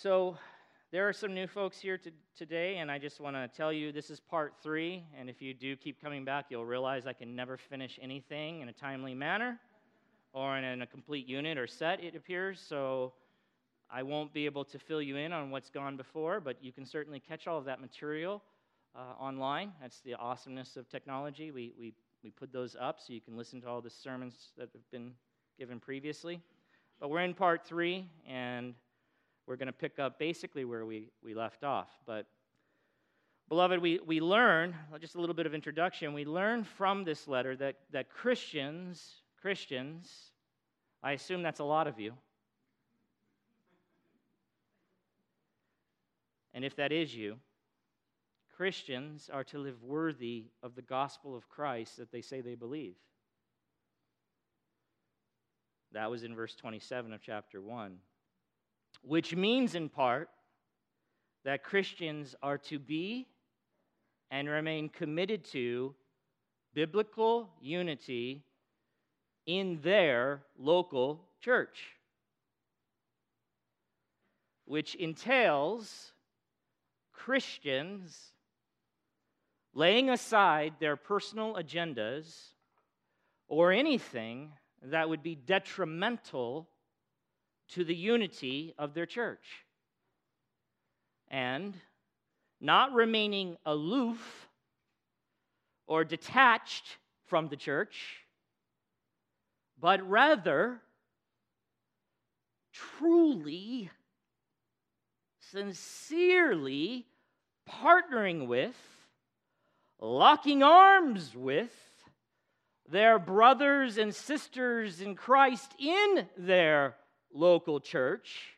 So, there are some new folks here to, today, and I just want to tell you this is part three. And if you do keep coming back, you'll realize I can never finish anything in a timely manner or in a complete unit or set, it appears. So, I won't be able to fill you in on what's gone before, but you can certainly catch all of that material uh, online. That's the awesomeness of technology. We, we, we put those up so you can listen to all the sermons that have been given previously. But we're in part three, and we're going to pick up basically where we, we left off. But, beloved, we, we learn, just a little bit of introduction, we learn from this letter that, that Christians, Christians, I assume that's a lot of you. And if that is you, Christians are to live worthy of the gospel of Christ that they say they believe. That was in verse 27 of chapter 1 which means in part that Christians are to be and remain committed to biblical unity in their local church, which entails Christians laying aside their personal agendas or anything that would be detrimental to the unity of their church. And not remaining aloof or detached from the church, but rather truly, sincerely partnering with, locking arms with their brothers and sisters in Christ in their local church,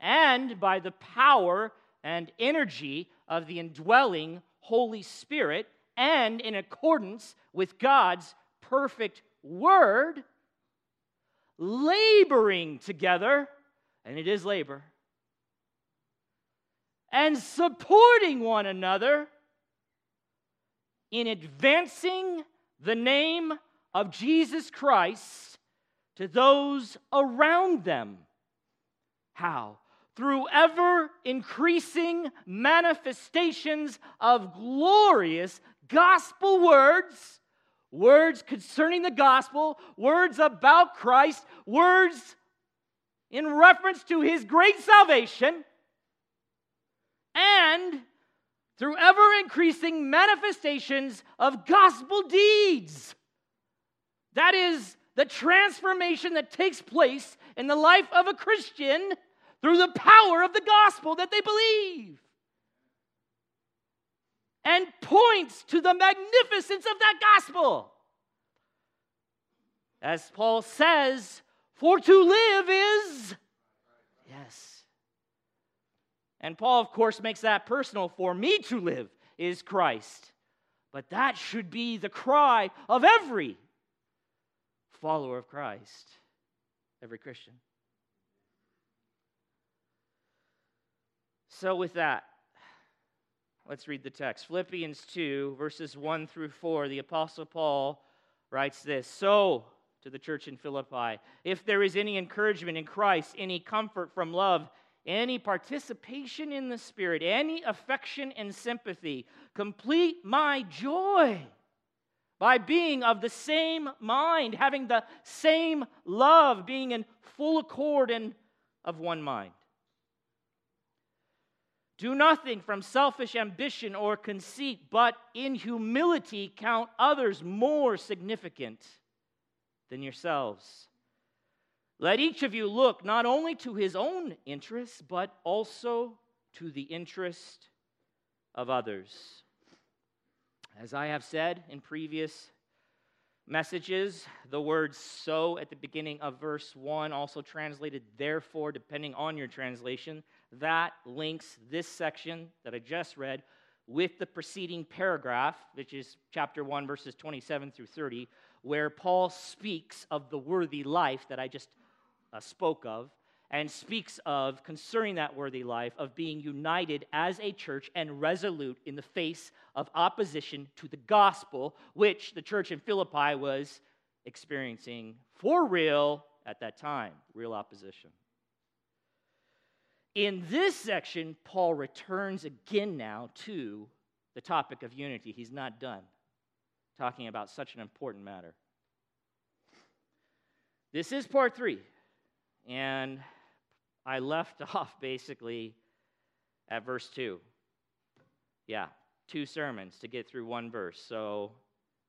and by the power and energy of the indwelling Holy Spirit, and in accordance with God's perfect word, laboring together, and it is labor, and supporting one another in advancing the name of Jesus Christ to those around them. How? Through ever increasing manifestations of glorious gospel words, words concerning the gospel, words about Christ, words in reference to his great salvation, and through ever increasing manifestations of gospel deeds. That is the transformation that takes place in the life of a Christian through the power of the gospel that they believe. And points to the magnificence of that gospel. As Paul says, for to live is, yes. And Paul, of course, makes that personal. For me to live is Christ. But that should be the cry of every follower of Christ, every Christian. So, with that, let's read the text. Philippians 2, verses 1 through 4, the Apostle Paul writes this So, to the church in Philippi, if there is any encouragement in Christ, any comfort from love, any participation in the Spirit, any affection and sympathy, complete my joy by being of the same mind, having the same love, being in full accord and of one mind. Do nothing from selfish ambition or conceit, but in humility count others more significant than yourselves. Let each of you look not only to his own interests, but also to the interest of others. As I have said in previous messages, the word so at the beginning of verse 1, also translated therefore, depending on your translation, that links this section that I just read with the preceding paragraph, which is chapter 1, verses 27 through 30, where Paul speaks of the worthy life that I just uh, spoke of and speaks of, concerning that worthy life, of being united as a church and resolute in the face of opposition to the gospel, which the church in Philippi was experiencing for real at that time real opposition. In this section, Paul returns again now to the topic of unity. He's not done talking about such an important matter. This is part three, and I left off basically at verse two. Yeah, two sermons to get through one verse. So,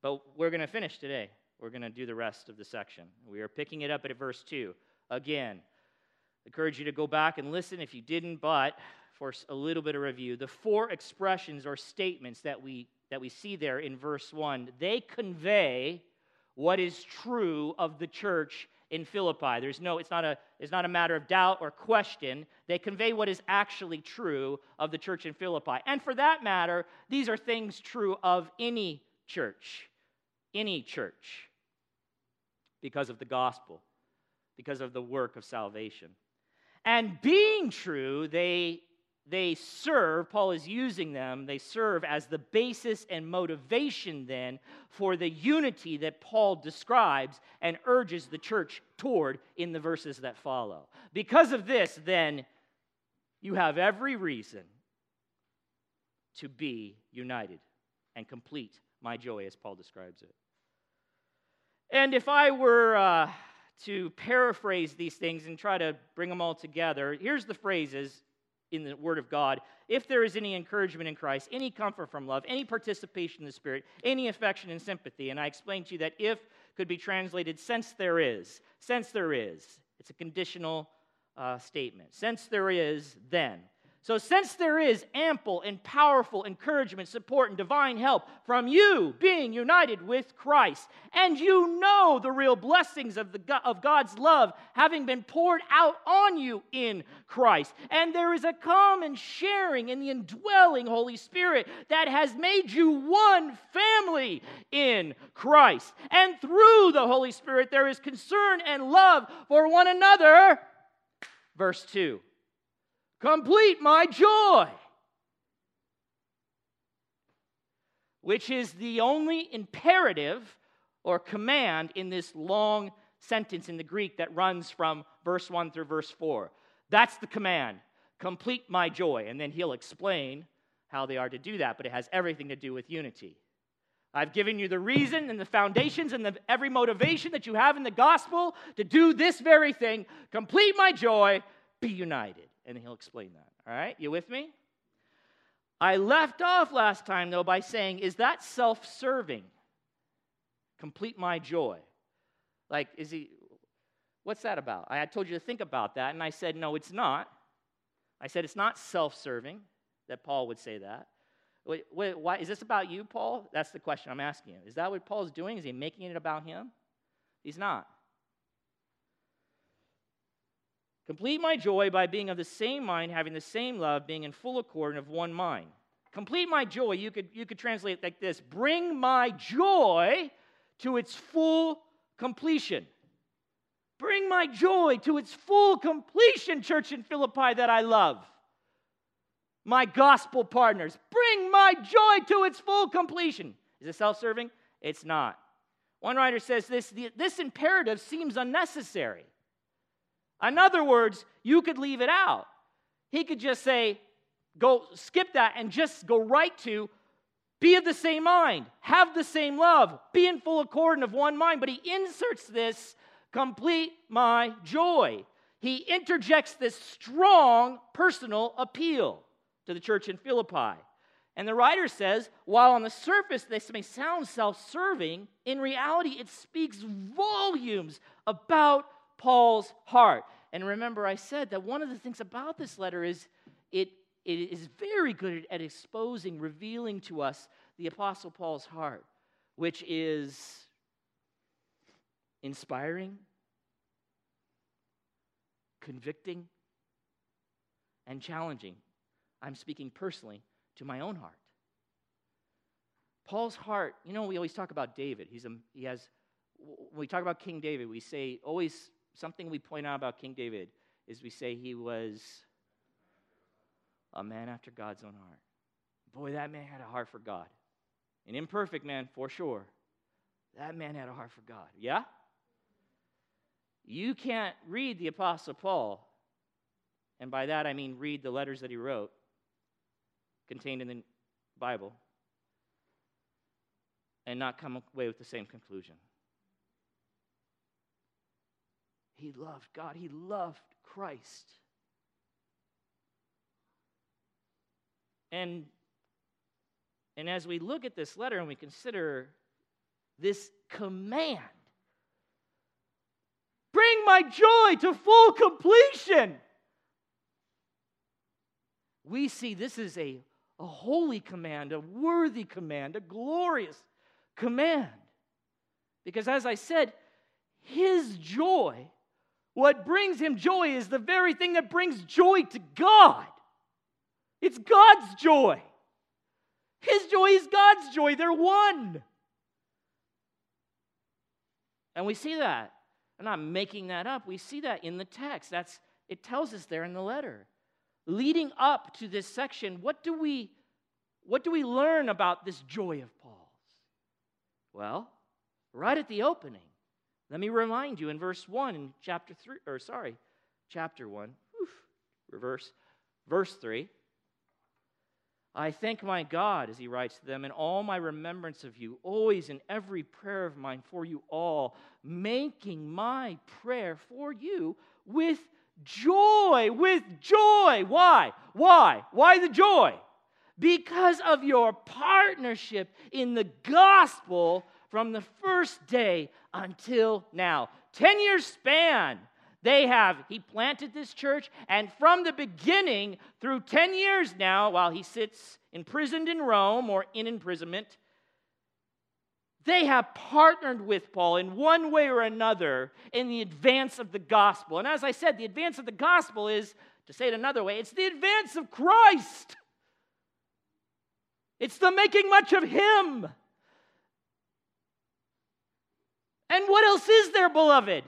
but we're going to finish today. We're going to do the rest of the section. We are picking it up at verse two. Again, I encourage you to go back and listen if you didn't, but for a little bit of review, the four expressions or statements that we that we see there in verse 1, they convey what is true of the church in Philippi. There's no, it's not a, it's not a matter of doubt or question. They convey what is actually true of the church in Philippi. And for that matter, these are things true of any church, any church, because of the gospel because of the work of salvation. And being true, they, they serve, Paul is using them, they serve as the basis and motivation then for the unity that Paul describes and urges the church toward in the verses that follow. Because of this, then, you have every reason to be united and complete my joy, as Paul describes it. And if I were. Uh, to paraphrase these things and try to bring them all together, here's the phrases in the Word of God. If there is any encouragement in Christ, any comfort from love, any participation in the Spirit, any affection and sympathy, and I explained to you that if could be translated since there is. Since there is. It's a conditional uh, statement. Since there is, then. So, since there is ample and powerful encouragement, support, and divine help from you being united with Christ, and you know the real blessings of, the, of God's love having been poured out on you in Christ, and there is a common sharing in the indwelling Holy Spirit that has made you one family in Christ, and through the Holy Spirit there is concern and love for one another. Verse 2 complete my joy. Which is the only imperative or command in this long sentence in the Greek that runs from verse 1 through verse 4. That's the command complete my joy. And then he'll explain how they are to do that, but it has everything to do with unity. I've given you the reason and the foundations and the, every motivation that you have in the gospel to do this very thing complete my joy, be united and he'll explain that. All right, you with me? I left off last time, though, by saying, is that self serving? Complete my joy. Like, is he, what's that about? I told you to think about that, and I said, no, it's not. I said, it's not self serving that Paul would say that. Wait, wait, why, is this about you, Paul? That's the question I'm asking you. Is that what Paul's doing? Is he making it about him? He's not. Complete my joy by being of the same mind, having the same love, being in full accord and of one mind. Complete my joy, you could, you could translate it like this Bring my joy to its full completion. Bring my joy to its full completion, church in Philippi that I love. My gospel partners, bring my joy to its full completion. Is it self serving? It's not. One writer says this this imperative seems unnecessary. In other words, you could leave it out. He could just say, go skip that and just go right to be of the same mind, have the same love, be in full accord and of one mind. But he inserts this complete my joy. He interjects this strong personal appeal to the church in Philippi. And the writer says, while on the surface this may sound self serving, in reality it speaks volumes about Paul's heart. And remember, I said that one of the things about this letter is it, it is very good at exposing, revealing to us the Apostle Paul's heart, which is inspiring, convicting, and challenging. I'm speaking personally to my own heart. Paul's heart, you know, we always talk about David. He's a, he has, when we talk about King David, we say always something we point out about King David is we say he was a man after God's own heart. Boy, that man had a heart for God. An imperfect man, for sure. That man had a heart for God. Yeah? You can't read the Apostle Paul And by that I mean read the letters that he wrote contained in the Bible and not come away with the same conclusion. He loved God, he loved Christ. And, and as we look at this letter and we consider this command, bring my joy to full completion. We see this is a, a holy command, a worthy command, a glorious command. Because as I said, his joy, what brings him joy, is the very thing that brings joy to God. It's God's joy. His joy is God's joy. They're one. And we see that. I'm not making that up. We see that in the text. That's it tells us there in the letter. Leading up to this section, what do we what do we learn about this joy of Paul's? Well, right at the opening, let me remind you in verse 1 in chapter 3 or sorry, chapter 1, oof, reverse, verse 3. I thank my God, as he writes to them, in all my remembrance of you, always in every prayer of mine for you all, making my prayer for you with joy, with joy. Why? Why? Why the joy? Because of your partnership in the gospel from the first day until now. 10 years span they have, he planted this church, and from the beginning, through 10 years now, while he sits imprisoned in Rome or in imprisonment, they have partnered with Paul in one way or another in the advance of the gospel. And as I said, the advance of the gospel is, to say it another way, it's the advance of Christ. It's the making much of Him. And what else is there, beloved?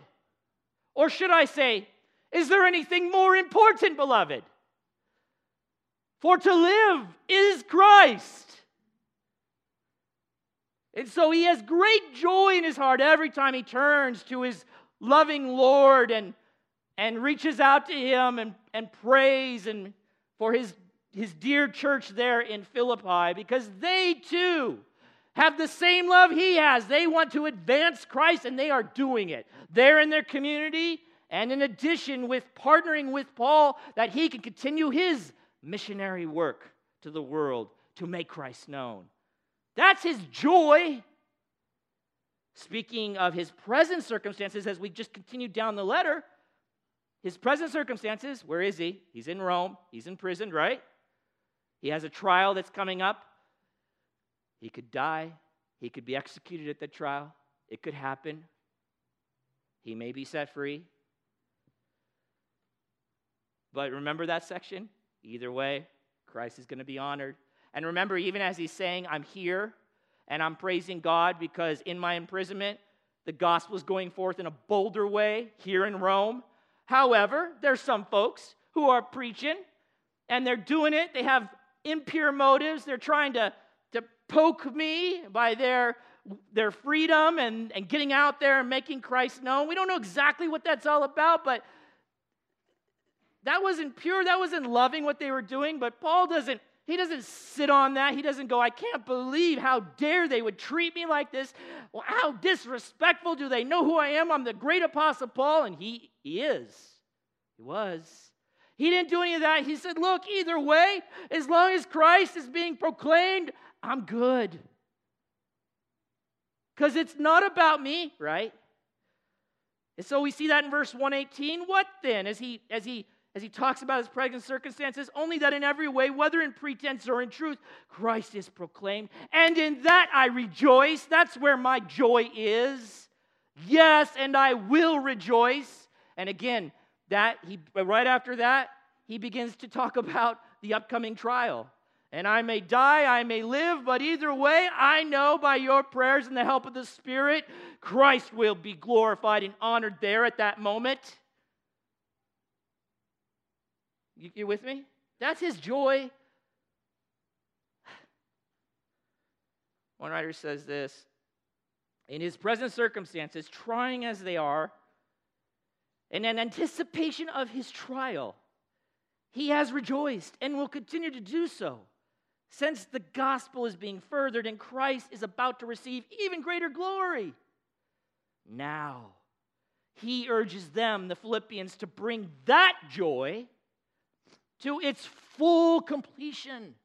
Or should I say, is there anything more important, beloved? For to live is Christ. And so he has great joy in his heart every time he turns to his loving Lord and, and reaches out to him and, and prays and for his, his dear church there in Philippi because they too have the same love he has. They want to advance Christ and they are doing it. They're in their community, and in addition, with partnering with Paul, that he can continue his missionary work to the world to make Christ known. That's his joy. Speaking of his present circumstances, as we just continue down the letter, his present circumstances, where is he? He's in Rome, he's imprisoned, right? He has a trial that's coming up. He could die, he could be executed at the trial, it could happen. He may be set free. But remember that section? Either way, Christ is going to be honored. And remember, even as he's saying, I'm here and I'm praising God because in my imprisonment, the gospel is going forth in a bolder way here in Rome. However, there's some folks who are preaching and they're doing it. They have impure motives. They're trying to poke me by their, their freedom and, and getting out there and making Christ known. We don't know exactly what that's all about, but that wasn't pure. That wasn't loving what they were doing. But Paul doesn't, he doesn't sit on that. He doesn't go, I can't believe how dare they would treat me like this. Well, how disrespectful. Do they know who I am? I'm the great apostle Paul. And he, he is. He was. He didn't do any of that. He said, Look, either way, as long as Christ is being proclaimed, I'm good. Because it's not about me, right? And so we see that in verse 118. What then? As he as he as he talks about his present circumstances, only that in every way, whether in pretense or in truth, Christ is proclaimed. And in that I rejoice. That's where my joy is. Yes, and I will rejoice. And again, that he right after that, he begins to talk about the upcoming trial. And I may die, I may live, but either way, I know by your prayers and the help of the Spirit, Christ will be glorified and honored there at that moment. You, you with me? That's his joy. One writer says this In his present circumstances, trying as they are, in an anticipation of his trial, he has rejoiced and will continue to do so since the gospel is being furthered and Christ is about to receive even greater glory. Now, he urges them, the Philippians, to bring that joy to its full completion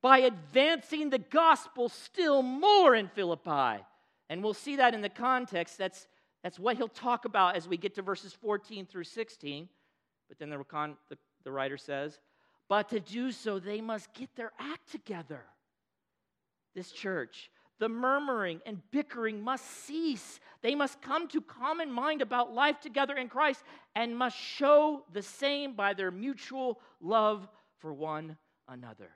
by advancing the gospel still more in Philippi. And we'll see that in the context. That's, that's what he'll talk about as we get to verses 14 through 16. But then the, the, the writer says, but to do so, they must get their act together. This church, the murmuring and bickering must cease. They must come to common mind about life together in Christ and must show the same by their mutual love for one another.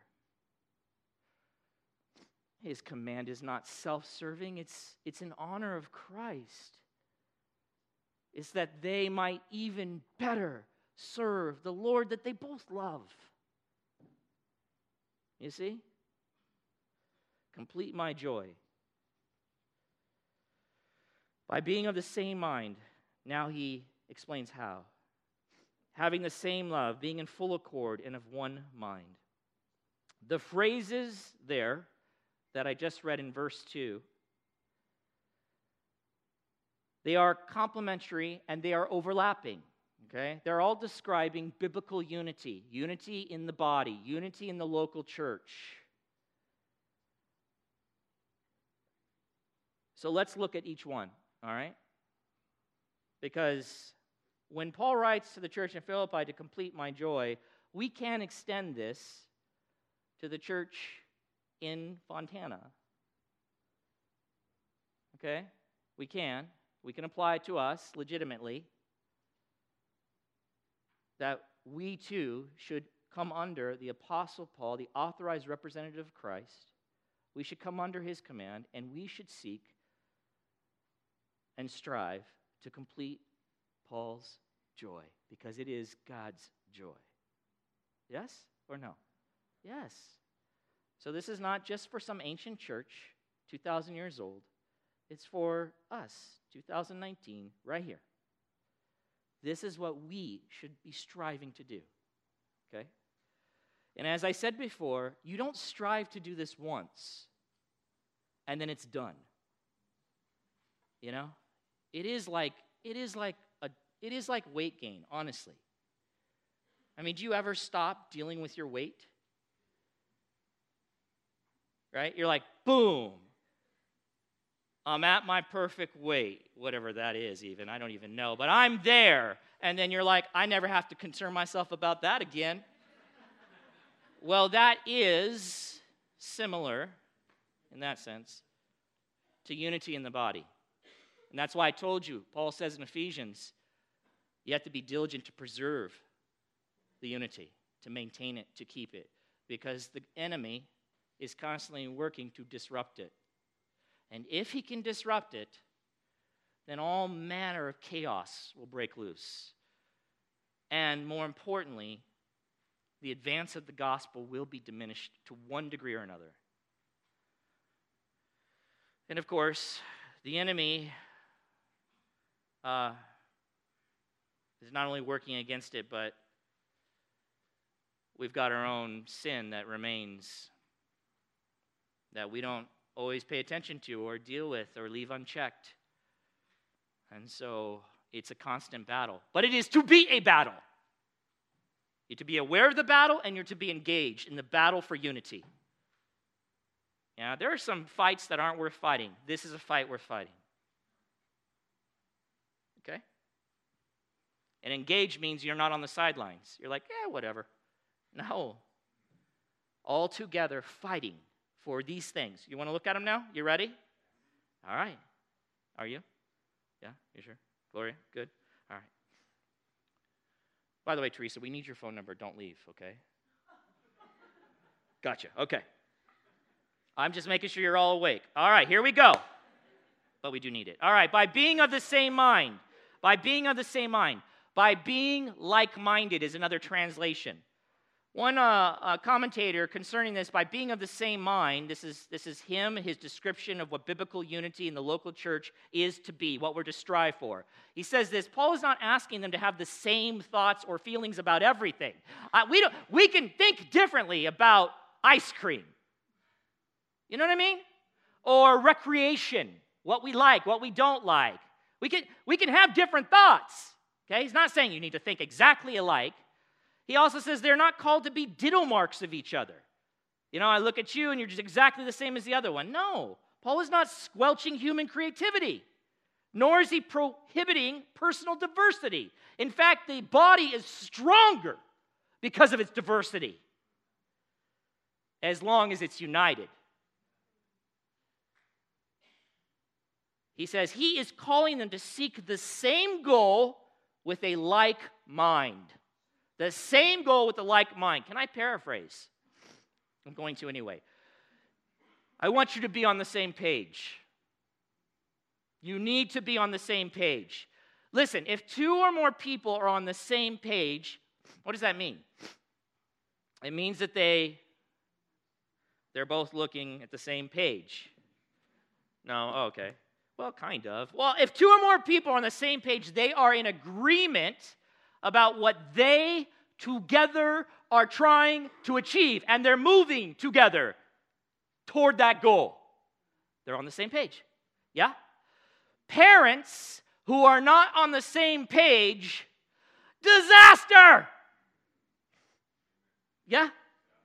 His command is not self serving, it's, it's in honor of Christ. It's that they might even better serve the Lord that they both love. You see? Complete my joy. By being of the same mind, now he explains how. Having the same love, being in full accord and of one mind. The phrases there that I just read in verse 2 they are complementary and they are overlapping. Okay? They're all describing biblical unity unity in the body, unity in the local church. So let's look at each one, all right? Because when Paul writes to the church in Philippi to complete my joy, we can extend this to the church in Fontana. Okay? We can. We can apply it to us legitimately that we too should come under the Apostle Paul, the authorized representative of Christ. We should come under his command, and we should seek and strive to complete Paul's joy because it is God's joy. Yes or no? Yes. So this is not just for some ancient church, 2,000 years old. It's for us, 2019, right here. This is what we should be striving to do. Okay? And as I said before, you don't strive to do this once and then it's done. You know? It is like it is like a it is like weight gain, honestly. I mean, do you ever stop dealing with your weight? Right? You're like, boom, I'm at my perfect weight, whatever that is, even. I don't even know, but I'm there. And then you're like, I never have to concern myself about that again. well, that is similar in that sense to unity in the body. And that's why I told you, Paul says in Ephesians, you have to be diligent to preserve the unity, to maintain it, to keep it, because the enemy is constantly working to disrupt it. And if he can disrupt it, then all manner of chaos will break loose. And more importantly, the advance of the gospel will be diminished to one degree or another. And of course, the enemy uh, is not only working against it, but we've got our own sin that remains that we don't always pay attention to or deal with or leave unchecked. And so it's a constant battle. But it is to be a battle. You're to be aware of the battle and you're to be engaged in the battle for unity. Yeah, there are some fights that aren't worth fighting. This is a fight worth fighting. Okay? And engage means you're not on the sidelines. You're like, yeah, whatever. No. All together fighting for these things. You want to look at them now? You ready? All right. Are you? Yeah, you sure? Gloria, good. All right. By the way, Teresa, we need your phone number. Don't leave, okay? Gotcha. Okay. I'm just making sure you're all awake. All right, here we go. But we do need it. All right, by being of the same mind, by being of the same mind, by being like minded is another translation. One uh, uh, commentator concerning this, by being of the same mind, this is, this is him, his description of what biblical unity in the local church is to be, what we're to strive for. He says this Paul is not asking them to have the same thoughts or feelings about everything. Uh, we, don't, we can think differently about ice cream. You know what I mean? Or recreation, what we like, what we don't like. We can, we can have different thoughts. Okay? He's not saying you need to think exactly alike. He also says they're not called to be ditto marks of each other. You know, I look at you and you're just exactly the same as the other one. No, Paul is not squelching human creativity, nor is he prohibiting personal diversity. In fact, the body is stronger because of its diversity, as long as it's united. He says he is calling them to seek the same goal with a like mind. The same goal with the like mind. Can I paraphrase? I'm going to anyway. I want you to be on the same page. You need to be on the same page. Listen, if two or more people are on the same page, what does that mean? It means that they they're both looking at the same page. No, oh, okay. Well, kind of. Well, if two or more people are on the same page, they are in agreement about what they together are trying to achieve, and they're moving together toward that goal. They're on the same page. Yeah? Parents who are not on the same page, disaster! Yeah?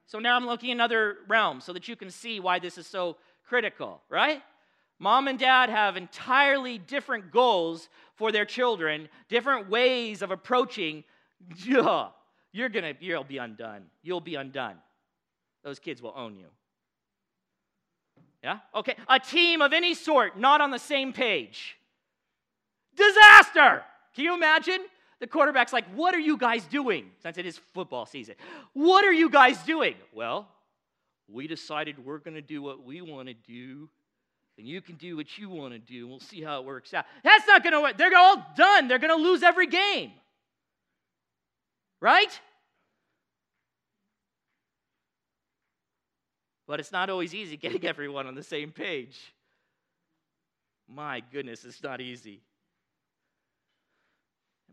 So now I'm looking in another realm so that you can see why this is so critical, right? Mom and dad have entirely different goals for their children, different ways of approaching. You're gonna, you'll be undone. You'll be undone. Those kids will own you. Yeah? Okay. A team of any sort not on the same page. Disaster! Can you imagine? The quarterback's like, What are you guys doing? Since it is football season. What are you guys doing? Well, we decided we're going to do what we want to do and you can do what you want to do. We'll see how it works out. That's not going to work. They're all done. They're going to lose every game. Right? But it's not always easy getting everyone on the same page. My goodness, it's not easy.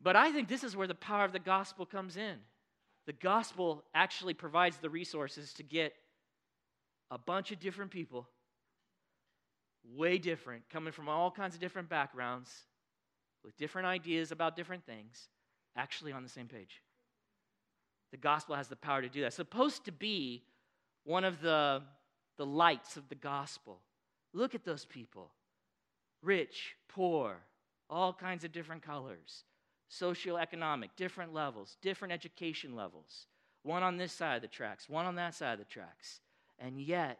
But I think this is where the power of the gospel comes in. The gospel actually provides the resources to get a bunch of different people way different, coming from all kinds of different backgrounds, with different ideas about different things, actually on the same page. The gospel has the power to do that. It's supposed to be one of the, the lights of the gospel. Look at those people rich, poor, all kinds of different colors, socioeconomic, different levels, different education levels. One on this side of the tracks, one on that side of the tracks. And yet,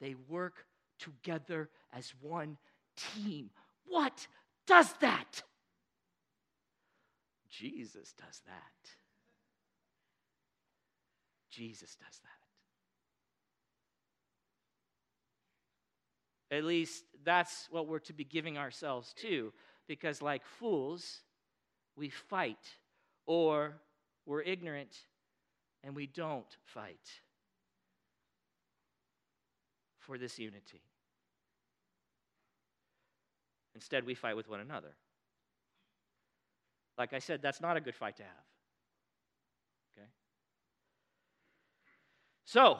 they work together as one team. What does that? Jesus does that. Jesus does that. At least that's what we're to be giving ourselves to, because like fools, we fight, or we're ignorant and we don't fight for this unity. Instead, we fight with one another. Like I said, that's not a good fight to have. Okay? So,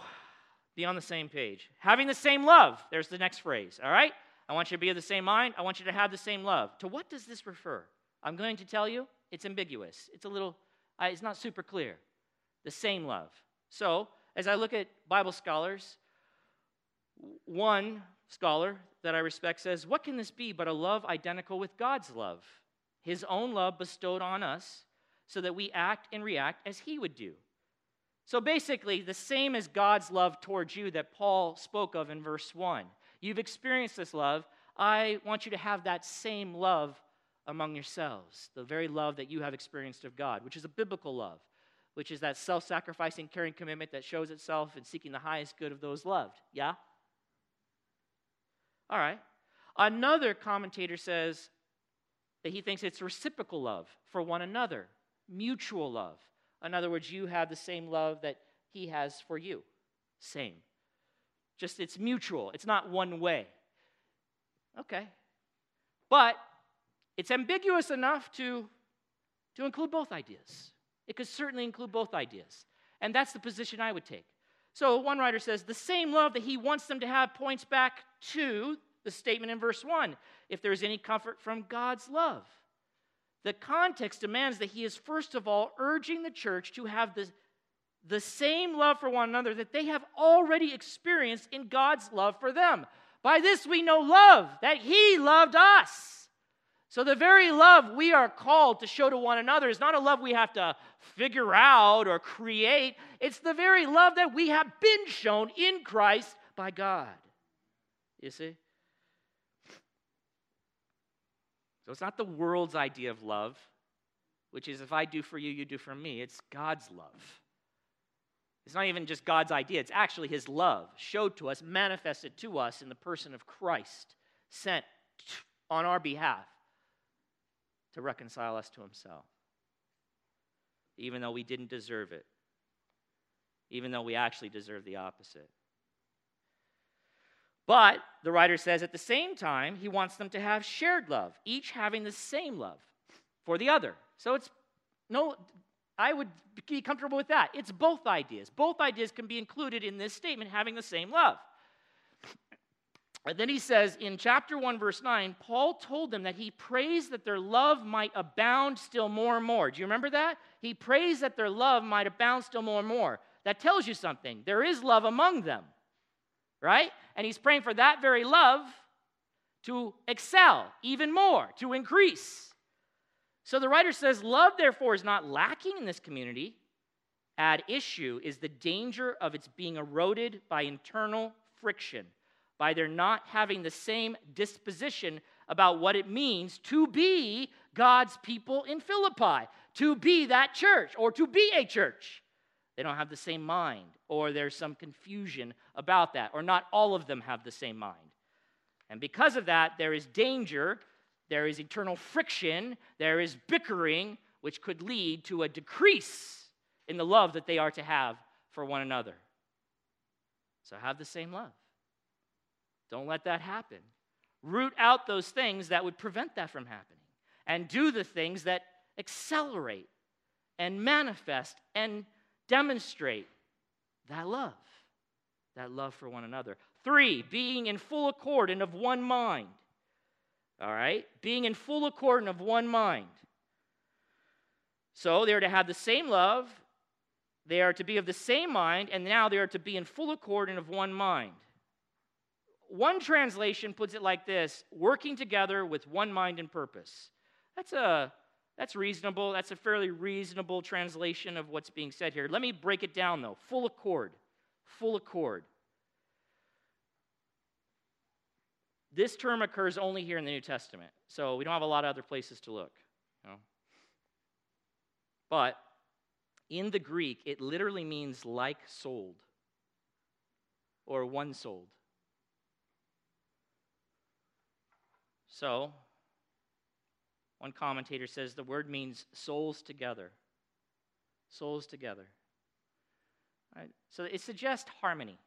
be on the same page. Having the same love. There's the next phrase, all right? I want you to be of the same mind. I want you to have the same love. To what does this refer? I'm going to tell you, it's ambiguous. It's a little, uh, it's not super clear. The same love. So, as I look at Bible scholars, one scholar that I respect says, What can this be but a love identical with God's love? His own love bestowed on us so that we act and react as He would do. So basically, the same as God's love towards you that Paul spoke of in verse 1. You've experienced this love. I want you to have that same love among yourselves, the very love that you have experienced of God, which is a biblical love, which is that self sacrificing, caring commitment that shows itself in seeking the highest good of those loved. Yeah? All right. Another commentator says that he thinks it's reciprocal love for one another, mutual love. In other words, you have the same love that he has for you. Same. Just it's mutual, it's not one way. Okay. But it's ambiguous enough to, to include both ideas. It could certainly include both ideas. And that's the position I would take. So one writer says the same love that he wants them to have points back to the statement in verse 1 if there is any comfort from God's love. The context demands that he is, first of all, urging the church to have the, the same love for one another that they have already experienced in God's love for them. By this we know love, that he loved us. So, the very love we are called to show to one another is not a love we have to figure out or create. It's the very love that we have been shown in Christ by God. You see? So, it's not the world's idea of love, which is if I do for you, you do for me. It's God's love. It's not even just God's idea, it's actually His love showed to us, manifested to us in the person of Christ, sent on our behalf to reconcile us to himself. Even though we didn't deserve it, even though we actually deserve the opposite. But the writer says at the same time, he wants them to have shared love, each having the same love for the other. So it's no, I would be comfortable with that. It's both ideas. Both ideas can be included in this statement, having the same love. And then he says in chapter 1, verse 9, Paul told them that he prays that their love might abound still more and more. Do you remember that? He prays that their love might abound still more and more. That tells you something. There is love among them, right? And he's praying for that very love to excel even more, to increase. So the writer says, Love, therefore, is not lacking in this community. At issue is the danger of its being eroded by internal friction by their not having the same disposition about what it means to be God's people in Philippi, to be that church, or to be a church. They don't have the same mind, or there's some confusion about that, or not all of them have the same mind. And because of that, there is danger, there is eternal friction, there is bickering, which could lead to a decrease in the love that they are to have for one another. So have the same love. Don't let that happen. Root out those things that would prevent that from happening and do the things that accelerate and manifest and demonstrate that love, that love for one another. Three, being in full accord and of one mind. All right? Being in full accord and of one mind. So they are to have the same love, they are to be of the same mind, and now they are to be in full accord and of one mind. One translation puts it like this working together with one mind and purpose. That's a that's reasonable. That's a fairly reasonable translation of what's being said here. Let me break it down though. Full accord. Full accord. This term occurs only here in the New Testament. So we don't have a lot of other places to look. You know? But in the Greek, it literally means like souled or one souled. So, one commentator says the word means souls together. Souls together. Right? So it suggests harmony.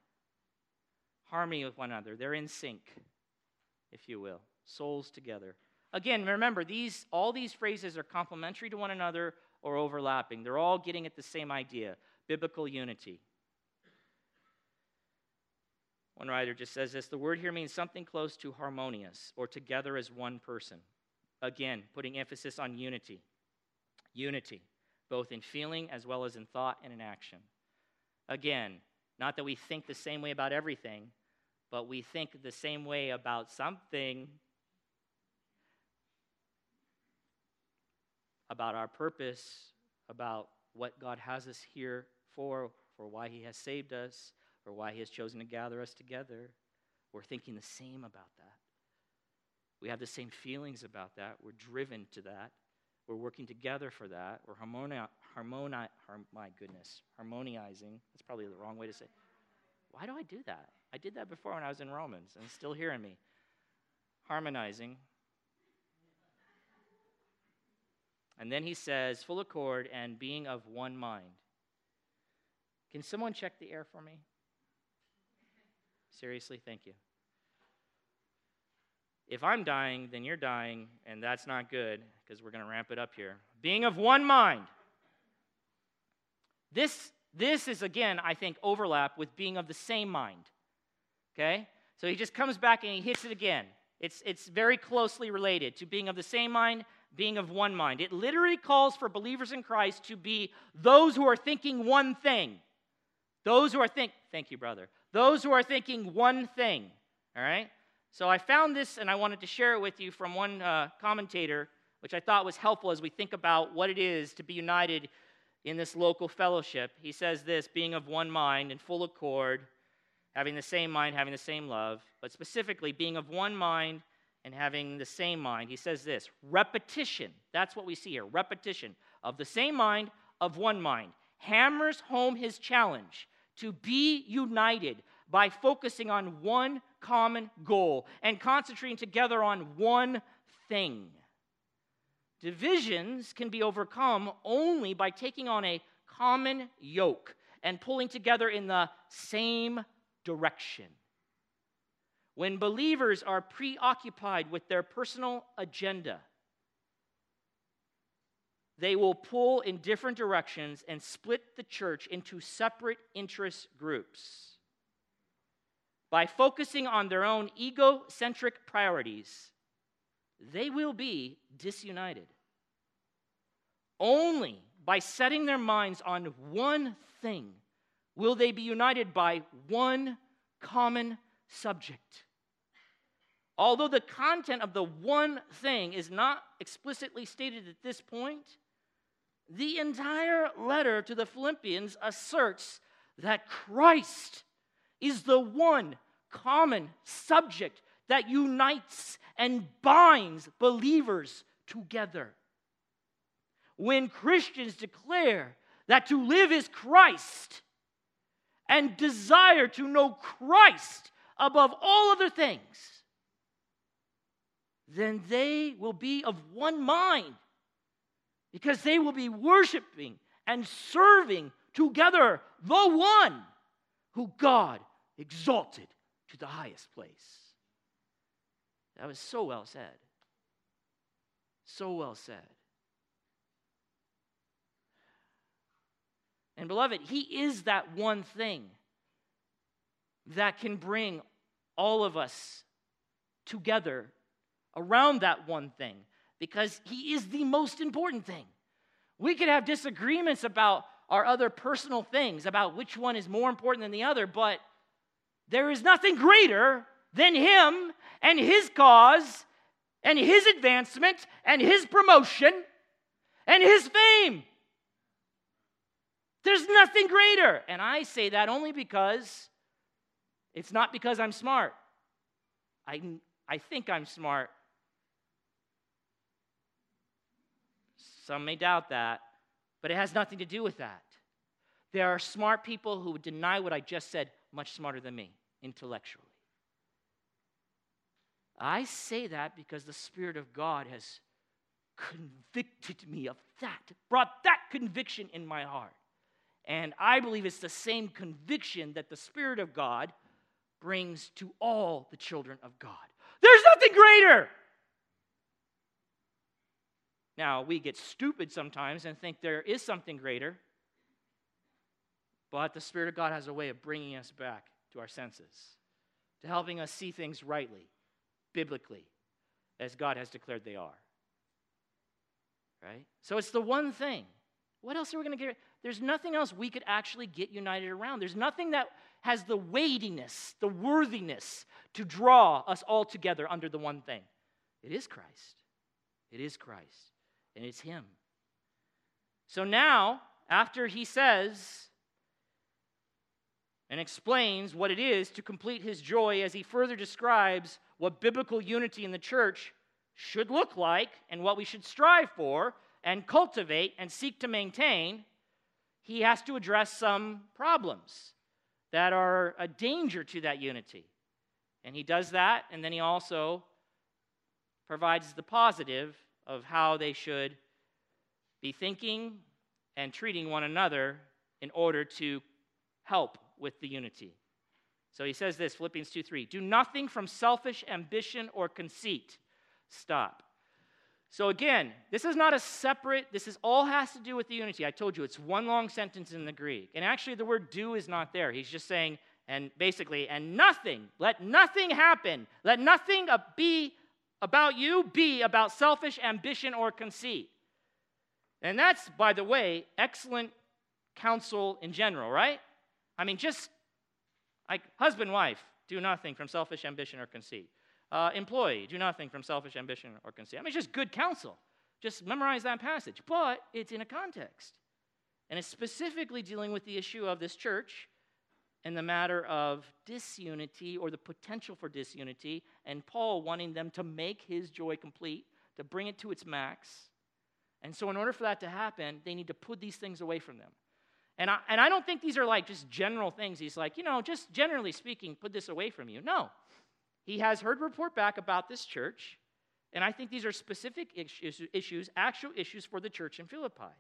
Harmony with one another. They're in sync, if you will. Souls together. Again, remember, these, all these phrases are complementary to one another or overlapping. They're all getting at the same idea biblical unity. One writer just says this the word here means something close to harmonious or together as one person. Again, putting emphasis on unity. Unity, both in feeling as well as in thought and in action. Again, not that we think the same way about everything, but we think the same way about something, about our purpose, about what God has us here for, for why He has saved us, or why He has chosen to gather us together. We're thinking the same about that. We have the same feelings about that. We're driven to that. We're working together for that. We're harmoni- harmoni- har- my goodness, harmonizing. That's probably the wrong way to say. Why do I do that? I did that before when I was in Romans, and it's still hearing me. Harmonizing. And then he says, full accord and being of one mind. Can someone check the air for me? Seriously, thank you. If I'm dying, then you're dying, and that's not good because we're going to ramp it up here. Being of one mind. This, this is, again, I think, overlap with being of the same mind. Okay? So he just comes back and he hits it again. It's, it's very closely related to being of the same mind, being of one mind. It literally calls for believers in Christ to be those who are thinking one thing. Those who are think thank you, brother. Those who are thinking one thing. All right? So I found this and I wanted to share it with you from one uh, commentator, which I thought was helpful as we think about what it is to be united in this local fellowship. He says this being of one mind in full accord, having the same mind, having the same love, but specifically being of one mind and having the same mind. He says this repetition. That's what we see here repetition of the same mind, of one mind. Hammers home his challenge to be united by focusing on one common goal and concentrating together on one thing. Divisions can be overcome only by taking on a common yoke and pulling together in the same direction. When believers are preoccupied with their personal agenda, they will pull in different directions and split the church into separate interest groups. By focusing on their own egocentric priorities, they will be disunited. Only by setting their minds on one thing will they be united by one common subject. Although the content of the one thing is not explicitly stated at this point, the entire letter to the Philippians asserts that Christ is the one common subject that unites and binds believers together. When Christians declare that to live is Christ and desire to know Christ above all other things, then they will be of one mind because they will be worshiping and serving together the one who God exalted to the highest place. That was so well said. So well said. And beloved, He is that one thing that can bring all of us together around that one thing because He is the most important thing. We could have disagreements about our other personal things, about which one is more important than the other, but there is nothing greater than Him and His cause and His advancement and His promotion and His fame. There's nothing greater. And I say that only because it's not because I'm smart. I, I think I'm smart. Some may doubt that, but it has nothing to do with that. There are smart people who would deny what I just said, much smarter than me intellectually. I say that because the Spirit of God has convicted me of that, brought that conviction in my heart. And I believe it's the same conviction that the Spirit of God brings to all the children of God. There's nothing greater. Now, we get stupid sometimes and think there is something greater, but the Spirit of God has a way of bringing us back to our senses, to helping us see things rightly, biblically, as God has declared they are. Right? So it's the one thing. What else are we going to get? There's nothing else we could actually get united around. There's nothing that has the weightiness, the worthiness to draw us all together under the one thing. It is Christ. It is Christ. And it's Him. So now, after he says and explains what it is to complete his joy, as he further describes what biblical unity in the church should look like and what we should strive for and cultivate and seek to maintain, he has to address some problems that are a danger to that unity. And he does that, and then he also provides the positive of how they should be thinking and treating one another in order to help with the unity. So he says this Philippians 2 3 Do nothing from selfish ambition or conceit. Stop. So again, this is not a separate, this is all has to do with the unity. I told you it's one long sentence in the Greek. And actually, the word do is not there. He's just saying, and basically, and nothing, let nothing happen, let nothing uh, be about you be about selfish ambition or conceit. And that's, by the way, excellent counsel in general, right? I mean, just like husband, wife, do nothing from selfish ambition or conceit. Uh, employee, do nothing from selfish ambition or conceit. I mean, it's just good counsel. Just memorize that passage. But it's in a context. And it's specifically dealing with the issue of this church and the matter of disunity or the potential for disunity, and Paul wanting them to make his joy complete, to bring it to its max. And so, in order for that to happen, they need to put these things away from them. And I, and I don't think these are like just general things. He's like, you know, just generally speaking, put this away from you. No. He has heard report back about this church, and I think these are specific issues, actual issues for the church in Philippi.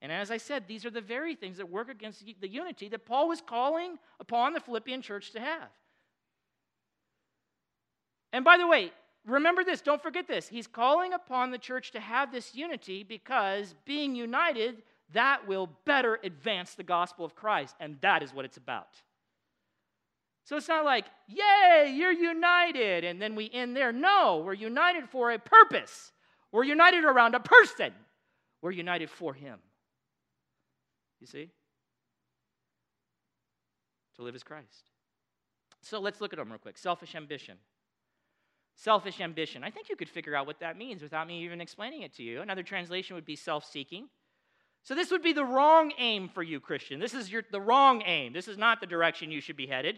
And as I said, these are the very things that work against the unity that Paul was calling upon the Philippian church to have. And by the way, remember this, don't forget this. He's calling upon the church to have this unity because being united, that will better advance the gospel of Christ. And that is what it's about. So it's not like, yay, you're united, and then we end there. No, we're united for a purpose. We're united around a person. We're united for Him. You see? To live as Christ. So let's look at them real quick. Selfish ambition. Selfish ambition. I think you could figure out what that means without me even explaining it to you. Another translation would be self seeking. So this would be the wrong aim for you, Christian. This is your, the wrong aim. This is not the direction you should be headed.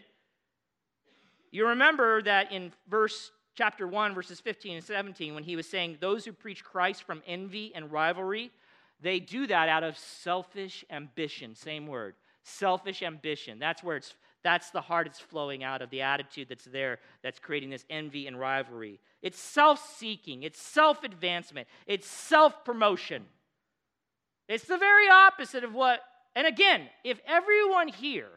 You remember that in verse chapter 1, verses 15 and 17, when he was saying, Those who preach Christ from envy and rivalry, they do that out of selfish ambition. Same word. Selfish ambition. That's where it's that's the heart it's flowing out of, the attitude that's there that's creating this envy and rivalry. It's self seeking, it's self advancement, it's self promotion. It's the very opposite of what, and again, if everyone here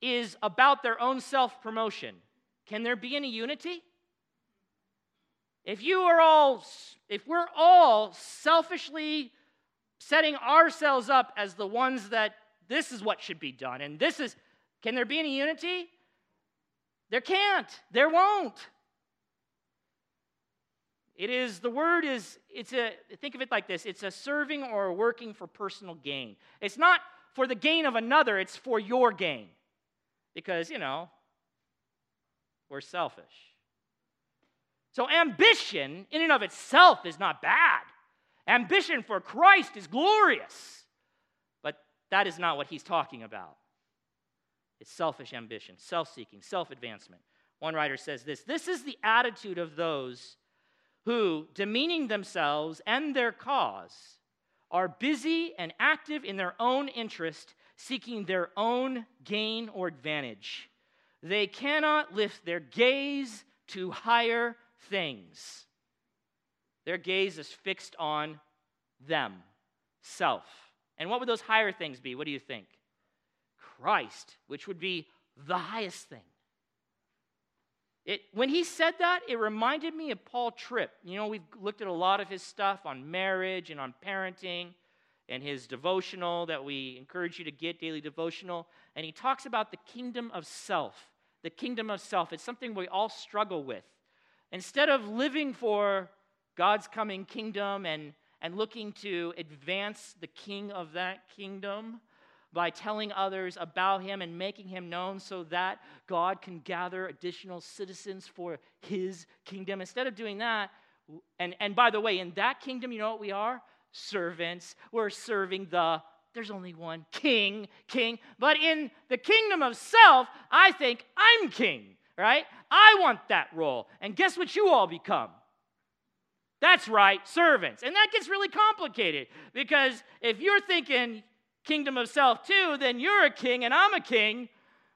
is about their own self promotion, can there be any unity? If you are all, if we're all selfishly setting ourselves up as the ones that this is what should be done and this is, can there be any unity? There can't. There won't. It is, the word is, it's a, think of it like this it's a serving or a working for personal gain. It's not for the gain of another, it's for your gain. Because, you know, we're selfish. So, ambition in and of itself is not bad. Ambition for Christ is glorious. But that is not what he's talking about. It's selfish ambition, self seeking, self advancement. One writer says this this is the attitude of those who, demeaning themselves and their cause, are busy and active in their own interest, seeking their own gain or advantage. They cannot lift their gaze to higher things. Their gaze is fixed on them, self. And what would those higher things be? What do you think? Christ, which would be the highest thing. It, when he said that, it reminded me of Paul Tripp. You know, we've looked at a lot of his stuff on marriage and on parenting and his devotional that we encourage you to get, daily devotional. And he talks about the kingdom of self. The kingdom of self. It's something we all struggle with. Instead of living for God's coming kingdom and, and looking to advance the king of that kingdom, by telling others about him and making him known so that God can gather additional citizens for his kingdom. Instead of doing that, and, and by the way, in that kingdom, you know what we are? Servants. We're serving the, there's only one king, king. But in the kingdom of self, I think I'm king, right? I want that role. And guess what you all become? That's right, servants. And that gets really complicated because if you're thinking kingdom of self too, then you're a king and I'm a king.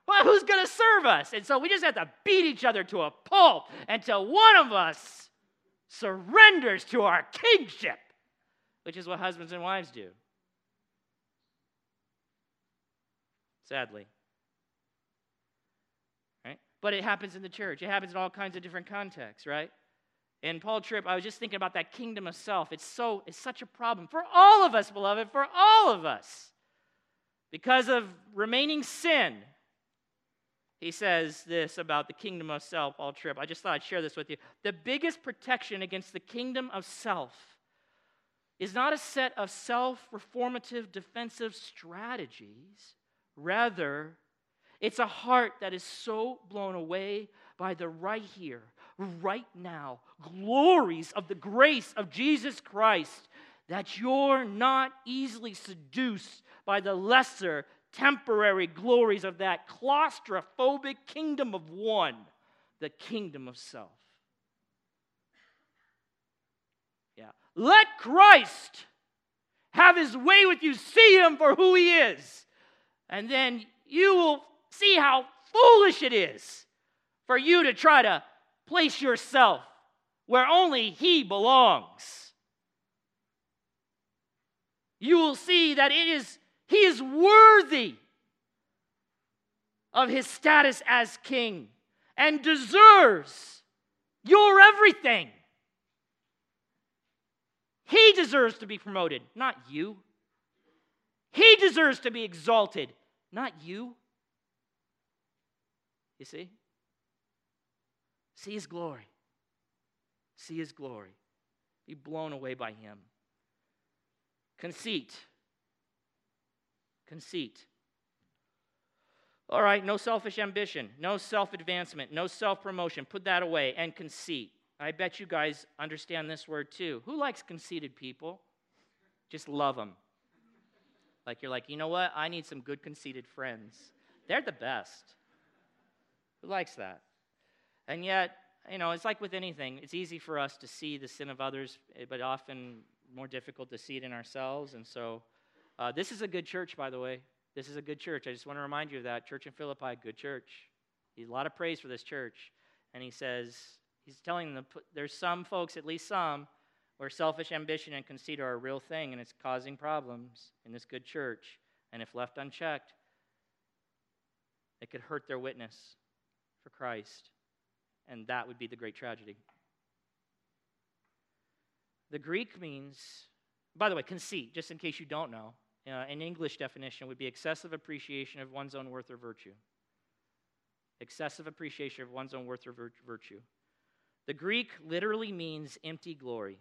Well, who's going to serve us? And so we just have to beat each other to a pulp until one of us surrenders to our kingship, which is what husbands and wives do. Sadly. Right? but it happens in the church. It happens in all kinds of different contexts, right? And Paul Tripp, I was just thinking about that kingdom of self. It's so it's such a problem for all of us, beloved, for all of us. Because of remaining sin, he says this about the kingdom of self, Paul Tripp. I just thought I'd share this with you. The biggest protection against the kingdom of self is not a set of self reformative defensive strategies. Rather, it's a heart that is so blown away by the right here, right now glories of the grace of Jesus Christ that you're not easily seduced by the lesser temporary glories of that claustrophobic kingdom of one, the kingdom of self. Yeah. Let Christ have his way with you. See him for who he is. And then you will see how foolish it is for you to try to place yourself where only he belongs. You will see that it is he is worthy of his status as king and deserves your everything. He deserves to be promoted, not you. He deserves to be exalted, not you. You see? See his glory. See his glory. Be blown away by him. Conceit conceit. All right, no selfish ambition, no self advancement, no self promotion. Put that away. And conceit. I bet you guys understand this word too. Who likes conceited people? Just love them. Like you're like, you know what? I need some good conceited friends. They're the best. Who likes that? And yet, you know, it's like with anything. It's easy for us to see the sin of others, but often more difficult to see it in ourselves. And so uh, this is a good church, by the way. This is a good church. I just want to remind you of that. Church in Philippi, good church. He's a lot of praise for this church. And he says, he's telling them there's some folks, at least some, where selfish ambition and conceit are a real thing and it's causing problems in this good church. And if left unchecked, it could hurt their witness for Christ. And that would be the great tragedy. The Greek means, by the way, conceit, just in case you don't know, uh, an English definition would be excessive appreciation of one's own worth or virtue. Excessive appreciation of one's own worth or vir- virtue. The Greek literally means empty glory.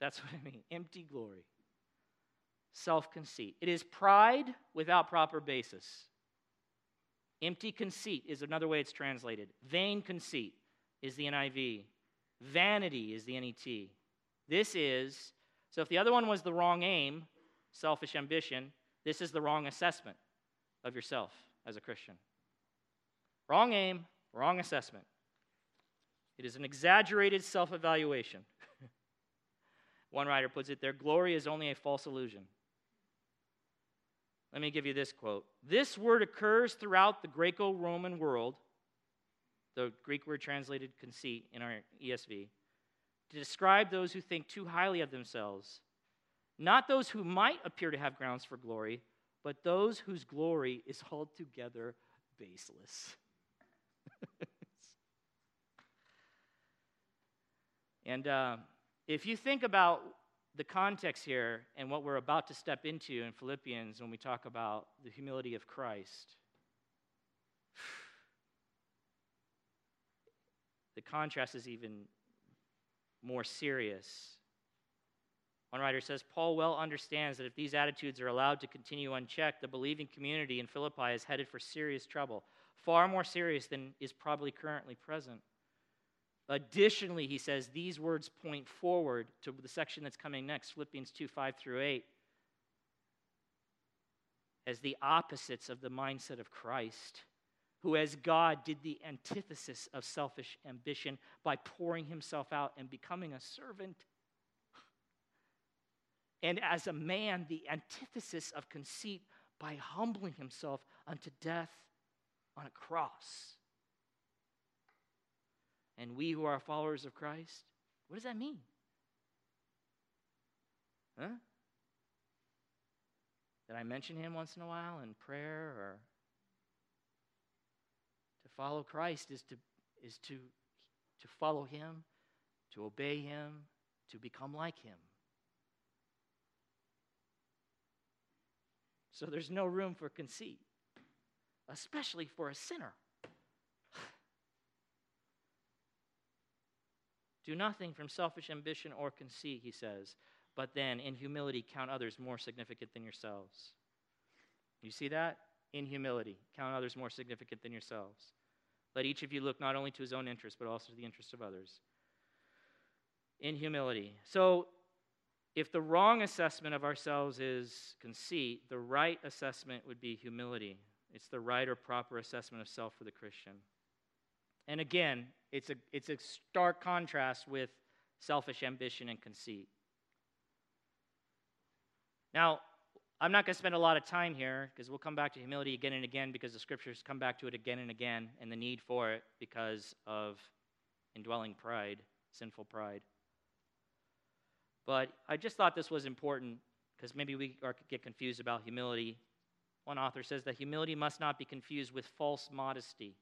That's what I mean empty glory. Self conceit. It is pride without proper basis. Empty conceit is another way it's translated. Vain conceit is the NIV. Vanity is the NET. This is so if the other one was the wrong aim, selfish ambition, this is the wrong assessment of yourself as a Christian. Wrong aim, wrong assessment. It is an exaggerated self evaluation. One writer puts it their glory is only a false illusion. Let me give you this quote. This word occurs throughout the Greco Roman world, the Greek word translated conceit in our ESV, to describe those who think too highly of themselves, not those who might appear to have grounds for glory, but those whose glory is altogether baseless. and uh, if you think about the context here and what we're about to step into in Philippians when we talk about the humility of Christ, the contrast is even more serious. One writer says Paul well understands that if these attitudes are allowed to continue unchecked, the believing community in Philippi is headed for serious trouble, far more serious than is probably currently present. Additionally, he says these words point forward to the section that's coming next, Philippians 2 5 through 8, as the opposites of the mindset of Christ who, as God, did the antithesis of selfish ambition by pouring himself out and becoming a servant. And as a man, the antithesis of conceit by humbling himself unto death on a cross. And we who are followers of Christ, what does that mean? Huh? Did I mention him once in a while in prayer or to follow Christ is to, is to, to follow him, to obey him, to become like him. So there's no room for conceit, especially for a sinner. Do nothing from selfish ambition or conceit, he says, but then in humility count others more significant than yourselves. You see that? In humility, count others more significant than yourselves. Let each of you look not only to his own interest, but also to the interest of others. In humility. So, if the wrong assessment of ourselves is conceit, the right assessment would be humility. It's the right or proper assessment of self for the Christian. And again, it's a, it's a stark contrast with selfish ambition and conceit. Now, I'm not going to spend a lot of time here because we'll come back to humility again and again because the scriptures come back to it again and again and the need for it because of indwelling pride, sinful pride. But I just thought this was important because maybe we get confused about humility. One author says that humility must not be confused with false modesty.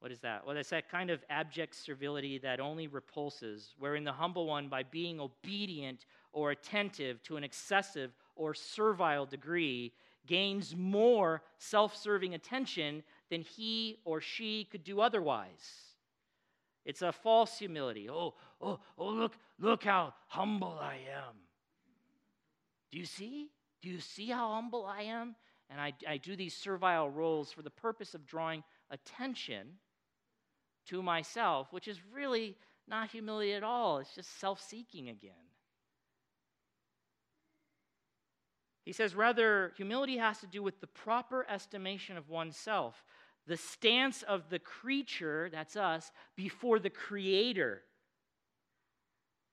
What is that? Well, it's that kind of abject servility that only repulses, wherein the humble one, by being obedient or attentive to an excessive or servile degree, gains more self serving attention than he or she could do otherwise. It's a false humility. Oh, oh, oh, look, look how humble I am. Do you see? Do you see how humble I am? And I, I do these servile roles for the purpose of drawing attention to myself, which is really not humility at all. It's just self seeking again. He says, rather, humility has to do with the proper estimation of oneself, the stance of the creature, that's us, before the creator.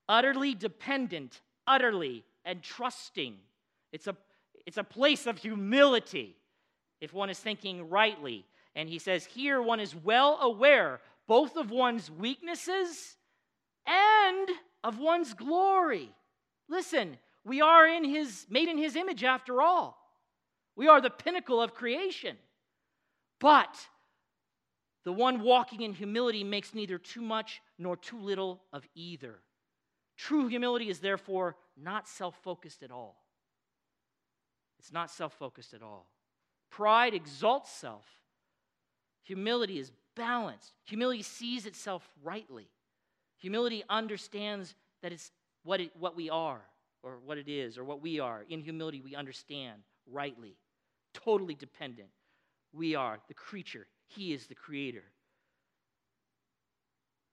Utterly dependent, utterly, and trusting. It's a, it's a place of humility if one is thinking rightly. And he says, here one is well aware both of one's weaknesses and of one's glory. Listen, we are in his made in his image after all. We are the pinnacle of creation. But the one walking in humility makes neither too much nor too little of either. True humility is therefore not self focused at all. It's not self focused at all. Pride exalts self, humility is balanced. Humility sees itself rightly. Humility understands that it's what, it, what we are, or what it is, or what we are. In humility, we understand rightly, totally dependent. We are the creature, He is the creator.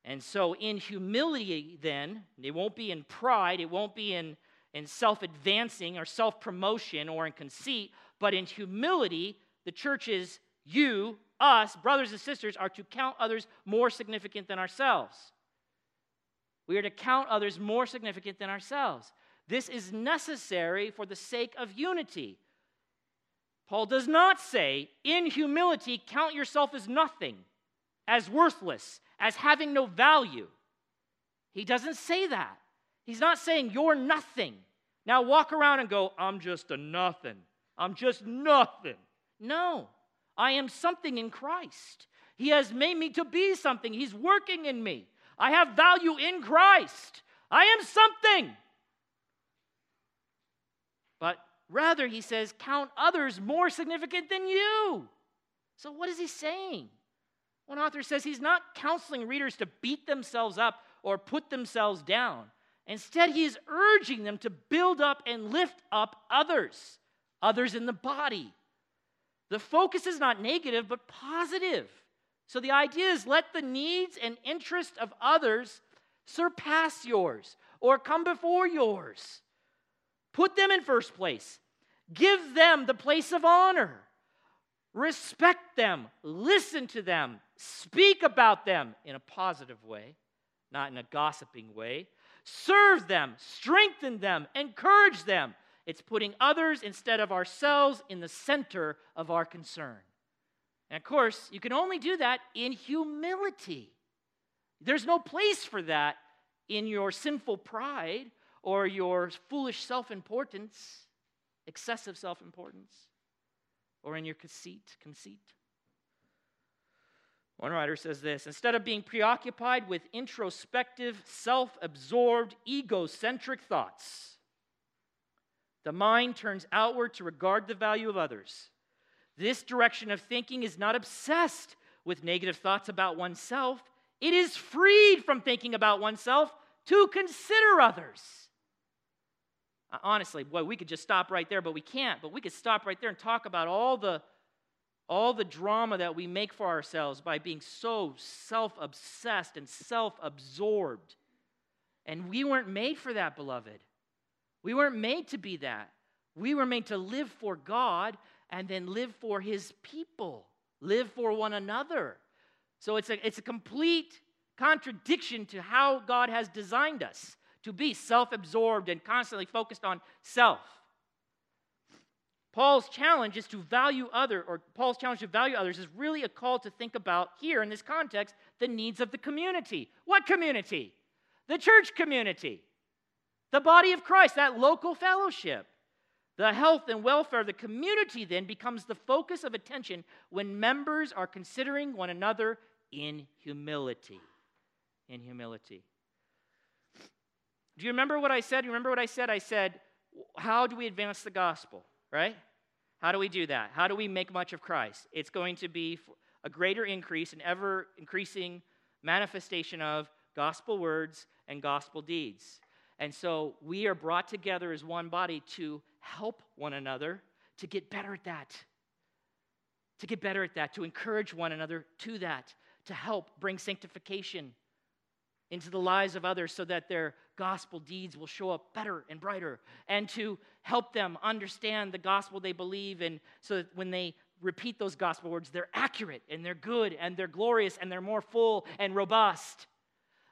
And so, in humility, then, it won't be in pride, it won't be in, in self advancing or self promotion or in conceit, but in humility, the church is you us, brothers and sisters, are to count others more significant than ourselves. We are to count others more significant than ourselves. This is necessary for the sake of unity. Paul does not say, in humility, count yourself as nothing, as worthless, as having no value. He doesn't say that. He's not saying you're nothing. Now walk around and go, I'm just a nothing. I'm just nothing. No. I am something in Christ. He has made me to be something. He's working in me. I have value in Christ. I am something. But rather, he says, count others more significant than you. So, what is he saying? One author says he's not counseling readers to beat themselves up or put themselves down. Instead, he is urging them to build up and lift up others, others in the body. The focus is not negative, but positive. So the idea is let the needs and interests of others surpass yours or come before yours. Put them in first place. Give them the place of honor. Respect them. Listen to them. Speak about them in a positive way, not in a gossiping way. Serve them. Strengthen them. Encourage them. It's putting others instead of ourselves in the center of our concern. And of course, you can only do that in humility. There's no place for that in your sinful pride or your foolish self importance, excessive self importance, or in your conceit. conceit. One writer says this instead of being preoccupied with introspective, self absorbed, egocentric thoughts, the mind turns outward to regard the value of others. This direction of thinking is not obsessed with negative thoughts about oneself, it is freed from thinking about oneself to consider others. Uh, honestly, boy, we could just stop right there, but we can't. But we could stop right there and talk about all the all the drama that we make for ourselves by being so self obsessed and self absorbed. And we weren't made for that, beloved. We weren't made to be that. We were made to live for God and then live for His people, live for one another. So it's a, it's a complete contradiction to how God has designed us to be self absorbed and constantly focused on self. Paul's challenge is to value other, or Paul's challenge to value others is really a call to think about here in this context the needs of the community. What community? The church community, the body of Christ, that local fellowship. The health and welfare of the community then becomes the focus of attention when members are considering one another in humility. In humility. Do you remember what I said? You remember what I said? I said, How do we advance the gospel? right? How do we do that? How do we make much of Christ? It's going to be a greater increase, an ever increasing manifestation of gospel words and gospel deeds. And so we are brought together as one body to help one another to get better at that. To get better at that, to encourage one another to that, to help bring sanctification into the lives of others so that their gospel deeds will show up better and brighter, and to help them understand the gospel they believe in so that when they repeat those gospel words, they're accurate and they're good and they're glorious and they're more full and robust.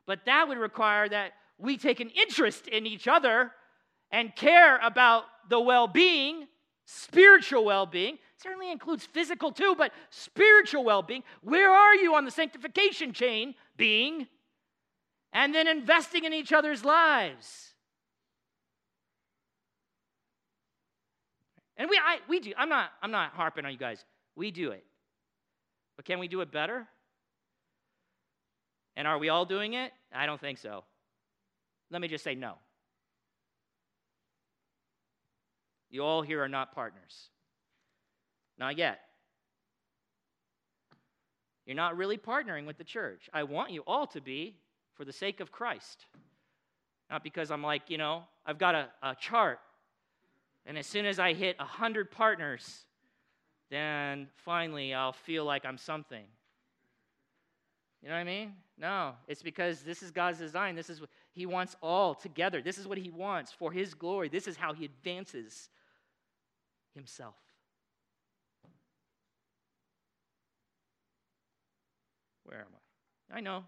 But that would require that we take an interest in each other and care about the well being, spiritual well being. Certainly includes physical too, but spiritual well being. Where are you on the sanctification chain, being? and then investing in each other's lives. And we, I, we do. I'm not, I'm not harping on you guys. We do it. But can we do it better? And are we all doing it? I don't think so. Let me just say no. You all here are not partners. Not yet. You're not really partnering with the church. I want you all to be, for the sake of Christ. Not because I'm like, you know, I've got a, a chart, and as soon as I hit 100 partners, then finally I'll feel like I'm something. You know what I mean? No, it's because this is God's design. This is He wants all together. This is what He wants for His glory. This is how He advances Himself. Where am I? I know.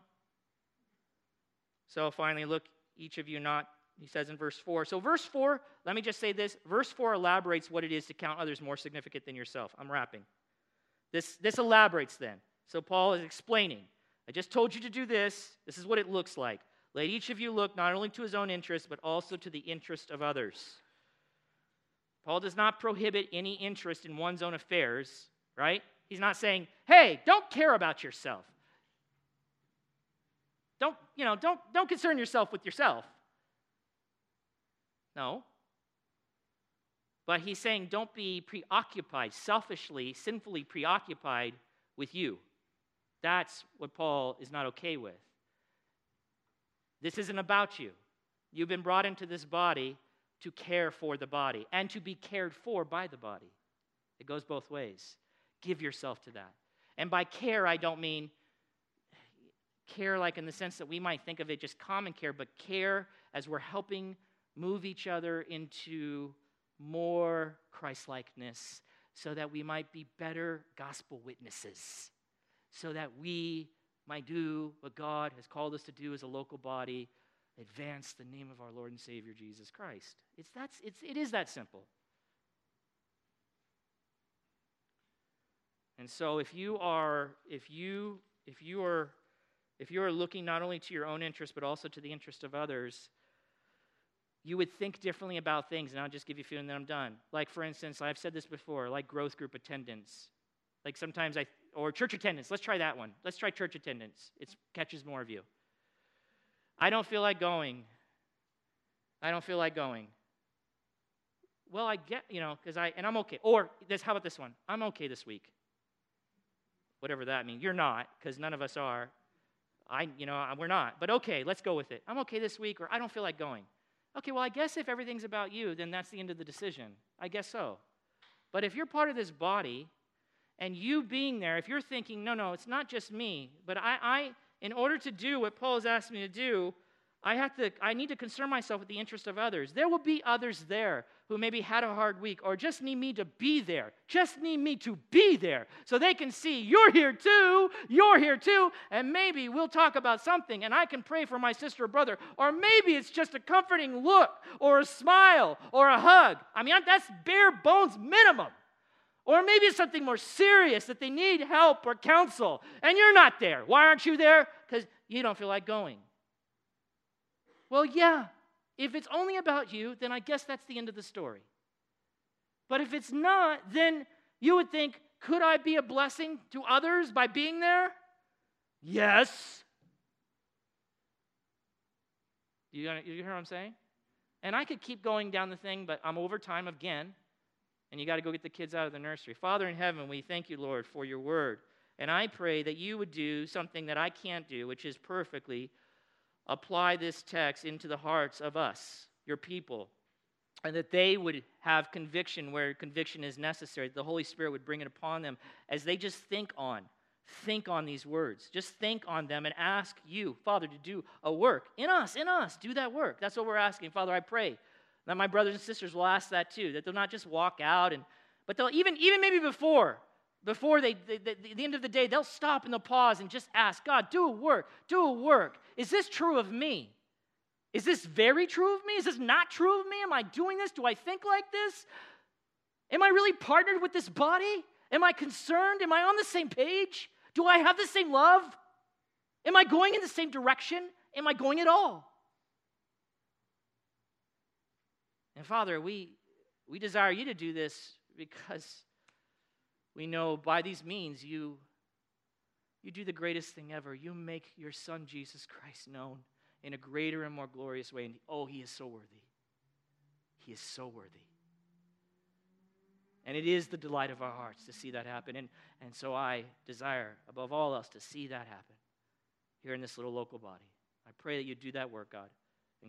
So finally, look, each of you not, he says in verse 4. So, verse 4, let me just say this. Verse 4 elaborates what it is to count others more significant than yourself. I'm wrapping. This, this elaborates then. So, Paul is explaining. I just told you to do this. This is what it looks like. Let each of you look not only to his own interest, but also to the interest of others. Paul does not prohibit any interest in one's own affairs, right? He's not saying, hey, don't care about yourself. Don't, you know, don't, don't concern yourself with yourself. No. But he's saying don't be preoccupied, selfishly, sinfully preoccupied with you. That's what Paul is not okay with. This isn't about you. You've been brought into this body to care for the body and to be cared for by the body. It goes both ways. Give yourself to that. And by care, I don't mean care like in the sense that we might think of it just common care, but care as we're helping move each other into more Christ likeness so that we might be better gospel witnesses, so that we might do what God has called us to do as a local body advance the name of our Lord and Savior Jesus Christ. It's that's it's it is that simple. And so if you are if you if you are if you are looking not only to your own interest, but also to the interest of others, you would think differently about things. And I'll just give you a and then I'm done. Like, for instance, I've said this before, like growth group attendance. Like sometimes I, or church attendance. Let's try that one. Let's try church attendance. It catches more of you. I don't feel like going. I don't feel like going. Well, I get, you know, because I, and I'm okay. Or this, how about this one? I'm okay this week. Whatever that means. You're not, because none of us are. I, you know, we're not. But okay, let's go with it. I'm okay this week, or I don't feel like going. Okay, well, I guess if everything's about you, then that's the end of the decision. I guess so. But if you're part of this body, and you being there, if you're thinking, no, no, it's not just me, but I, I in order to do what Paul has asked me to do, I have to, I need to concern myself with the interest of others. There will be others there who maybe had a hard week or just need me to be there, just need me to be there so they can see you're here too, you're here too, and maybe we'll talk about something and I can pray for my sister or brother, or maybe it's just a comforting look or a smile or a hug. I mean, that's bare bones minimum. Or maybe it's something more serious that they need help or counsel, and you're not there. Why aren't you there? Because you don't feel like going. Well, yeah, if it's only about you, then I guess that's the end of the story. But if it's not, then you would think, could I be a blessing to others by being there? Yes. You, you hear what I'm saying? And I could keep going down the thing, but I'm over time again and you got to go get the kids out of the nursery. Father in heaven, we thank you, Lord, for your word. And I pray that you would do something that I can't do, which is perfectly apply this text into the hearts of us, your people, and that they would have conviction where conviction is necessary. The Holy Spirit would bring it upon them as they just think on, think on these words. Just think on them and ask you, Father, to do a work in us, in us. Do that work. That's what we're asking. Father, I pray that my brothers and sisters will ask that too, that they'll not just walk out and, but they'll even, even maybe before, before they, they, they, the end of the day, they'll stop and they'll pause and just ask, God, do a work, do a work. Is this true of me? Is this very true of me? Is this not true of me? Am I doing this? Do I think like this? Am I really partnered with this body? Am I concerned? Am I on the same page? Do I have the same love? Am I going in the same direction? Am I going at all? And Father, we, we desire you to do this because we know by these means you, you do the greatest thing ever. You make your Son, Jesus Christ, known in a greater and more glorious way. And oh, he is so worthy. He is so worthy. And it is the delight of our hearts to see that happen. And, and so I desire, above all else, to see that happen here in this little local body. I pray that you do that work, God.